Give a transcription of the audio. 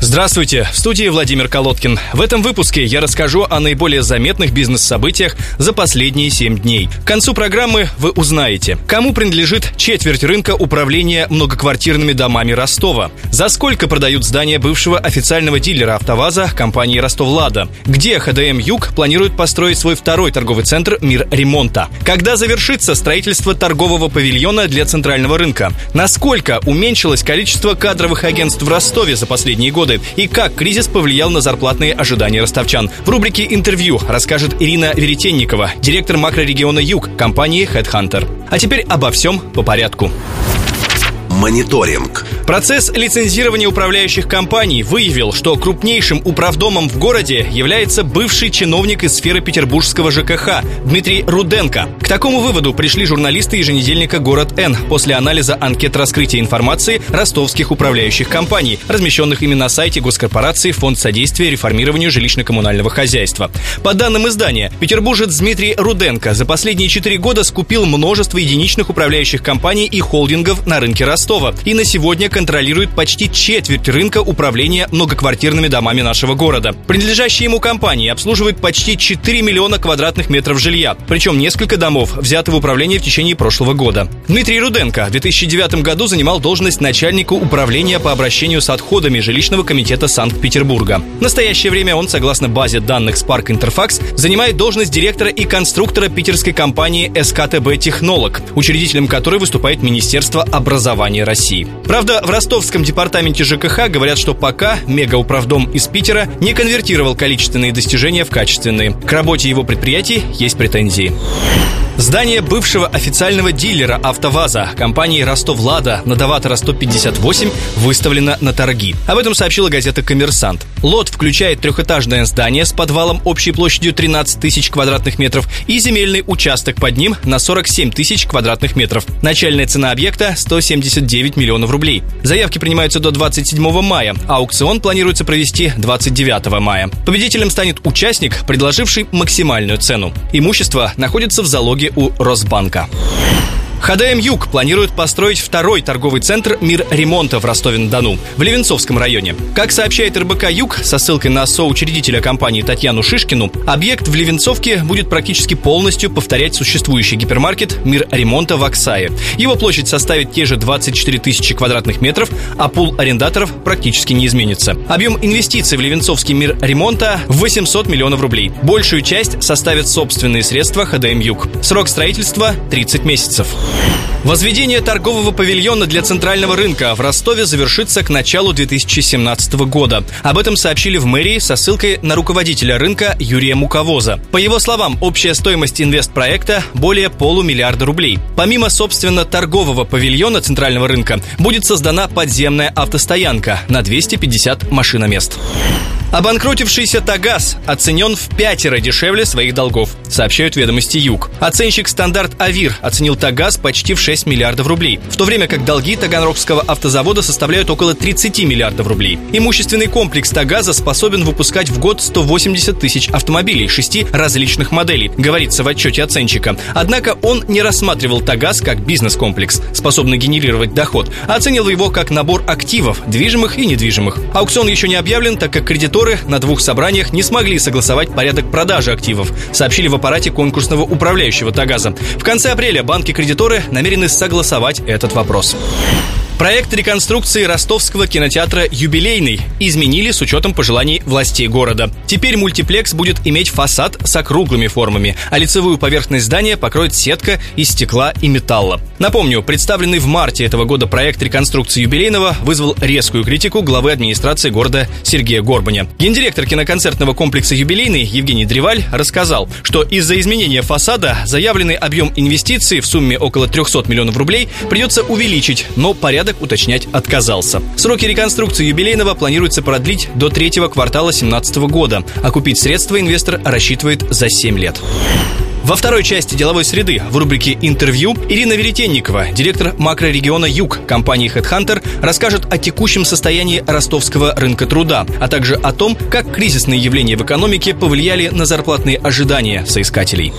Здравствуйте, в студии Владимир Колодкин. В этом выпуске я расскажу о наиболее заметных бизнес-событиях за последние 7 дней. К концу программы вы узнаете, кому принадлежит четверть рынка управления многоквартирными домами Ростова, за сколько продают здания бывшего официального дилера «АвтоВАЗа» компании «Ростов-Лада», где ХДМ «Юг» планирует построить свой второй торговый центр «Мир ремонта», когда завершится строительство торгового павильона для центрального рынка, насколько уменьшилось количество кадровых агентств в Ростове за последние годы, годы и как кризис повлиял на зарплатные ожидания ростовчан. В рубрике «Интервью» расскажет Ирина Веретенникова, директор макрорегиона «Юг» компании HeadHunter. А теперь обо всем по порядку. Мониторинг. Процесс лицензирования управляющих компаний выявил, что крупнейшим управдомом в городе является бывший чиновник из сферы петербургского ЖКХ Дмитрий Руденко. К такому выводу пришли журналисты еженедельника «Город Н» после анализа анкет раскрытия информации ростовских управляющих компаний, размещенных именно на сайте госкорпорации Фонд содействия реформированию жилищно-коммунального хозяйства. По данным издания, петербуржец Дмитрий Руденко за последние четыре года скупил множество единичных управляющих компаний и холдингов на рынке Ростова и на сегодня контролирует почти четверть рынка управления многоквартирными домами нашего города. Принадлежащие ему компании обслуживают почти 4 миллиона квадратных метров жилья, причем несколько домов взяты в управление в течение прошлого года. Дмитрий Руденко в 2009 году занимал должность начальника управления по обращению с отходами жилищного комитета Санкт-Петербурга. В настоящее время он, согласно базе данных Spark Interfax, занимает должность директора и конструктора питерской компании СКТБ «Технолог», учредителем которой выступает Министерство образования России. Правда, в ростовском департаменте ЖКХ говорят, что пока мегауправдом из Питера не конвертировал количественные достижения в качественные. К работе его предприятий есть претензии. Здание бывшего официального дилера «АвтоВАЗа» компании «Ростов-Лада» на Даватора 158 выставлено на торги. Об этом сообщила газета «Коммерсант». Лот включает трехэтажное здание с подвалом общей площадью 13 тысяч квадратных метров и земельный участок под ним на 47 тысяч квадратных метров. Начальная цена объекта – 179 миллионов рублей. Заявки принимаются до 27 мая, а аукцион планируется провести 29 мая. Победителем станет участник, предложивший максимальную цену. Имущество находится в залоге у Росбанка. ХДМ «Юг» планирует построить второй торговый центр «Мир ремонта» в Ростове-на-Дону, в Левенцовском районе. Как сообщает РБК «Юг» со ссылкой на соучредителя компании Татьяну Шишкину, объект в Левенцовке будет практически полностью повторять существующий гипермаркет «Мир ремонта» в Оксае. Его площадь составит те же 24 тысячи квадратных метров, а пул арендаторов практически не изменится. Объем инвестиций в Левенцовский «Мир ремонта» в 800 миллионов рублей. Большую часть составят собственные средства ХДМ «Юг». Срок строительства – 30 месяцев. Возведение торгового павильона для центрального рынка в Ростове завершится к началу 2017 года. Об этом сообщили в мэрии со ссылкой на руководителя рынка Юрия Муковоза. По его словам, общая стоимость инвестпроекта более полумиллиарда рублей. Помимо, собственно, торгового павильона центрального рынка, будет создана подземная автостоянка на 250 машиномест. Обанкротившийся Тагаз оценен в пятеро дешевле своих долгов, сообщают ведомости Юг. Оценщик стандарт Авир оценил Тагаз почти в 6 миллиардов рублей, в то время как долги Таганрогского автозавода составляют около 30 миллиардов рублей. Имущественный комплекс Тагаза способен выпускать в год 180 тысяч автомобилей шести различных моделей, говорится в отчете оценщика. Однако он не рассматривал Тагаз как бизнес-комплекс, способный генерировать доход, а оценил его как набор активов, движимых и недвижимых. Аукцион еще не объявлен, так как кредитор кредиторы на двух собраниях не смогли согласовать порядок продажи активов, сообщили в аппарате конкурсного управляющего Тагаза. В конце апреля банки-кредиторы намерены согласовать этот вопрос. Проект реконструкции ростовского кинотеатра «Юбилейный» изменили с учетом пожеланий властей города. Теперь мультиплекс будет иметь фасад с округлыми формами, а лицевую поверхность здания покроет сетка из стекла и металла. Напомню, представленный в марте этого года проект реконструкции юбилейного вызвал резкую критику главы администрации города Сергея Горбаня. Гендиректор киноконцертного комплекса «Юбилейный» Евгений Древаль рассказал, что из-за изменения фасада заявленный объем инвестиций в сумме около 300 миллионов рублей придется увеличить, но порядок порядок уточнять отказался. Сроки реконструкции юбилейного планируется продлить до третьего квартала 2017 года, а купить средства инвестор рассчитывает за 7 лет. Во второй части «Деловой среды» в рубрике «Интервью» Ирина Веретенникова, директор макрорегиона «Юг» компании HeadHunter, расскажет о текущем состоянии ростовского рынка труда, а также о том, как кризисные явления в экономике повлияли на зарплатные ожидания соискателей.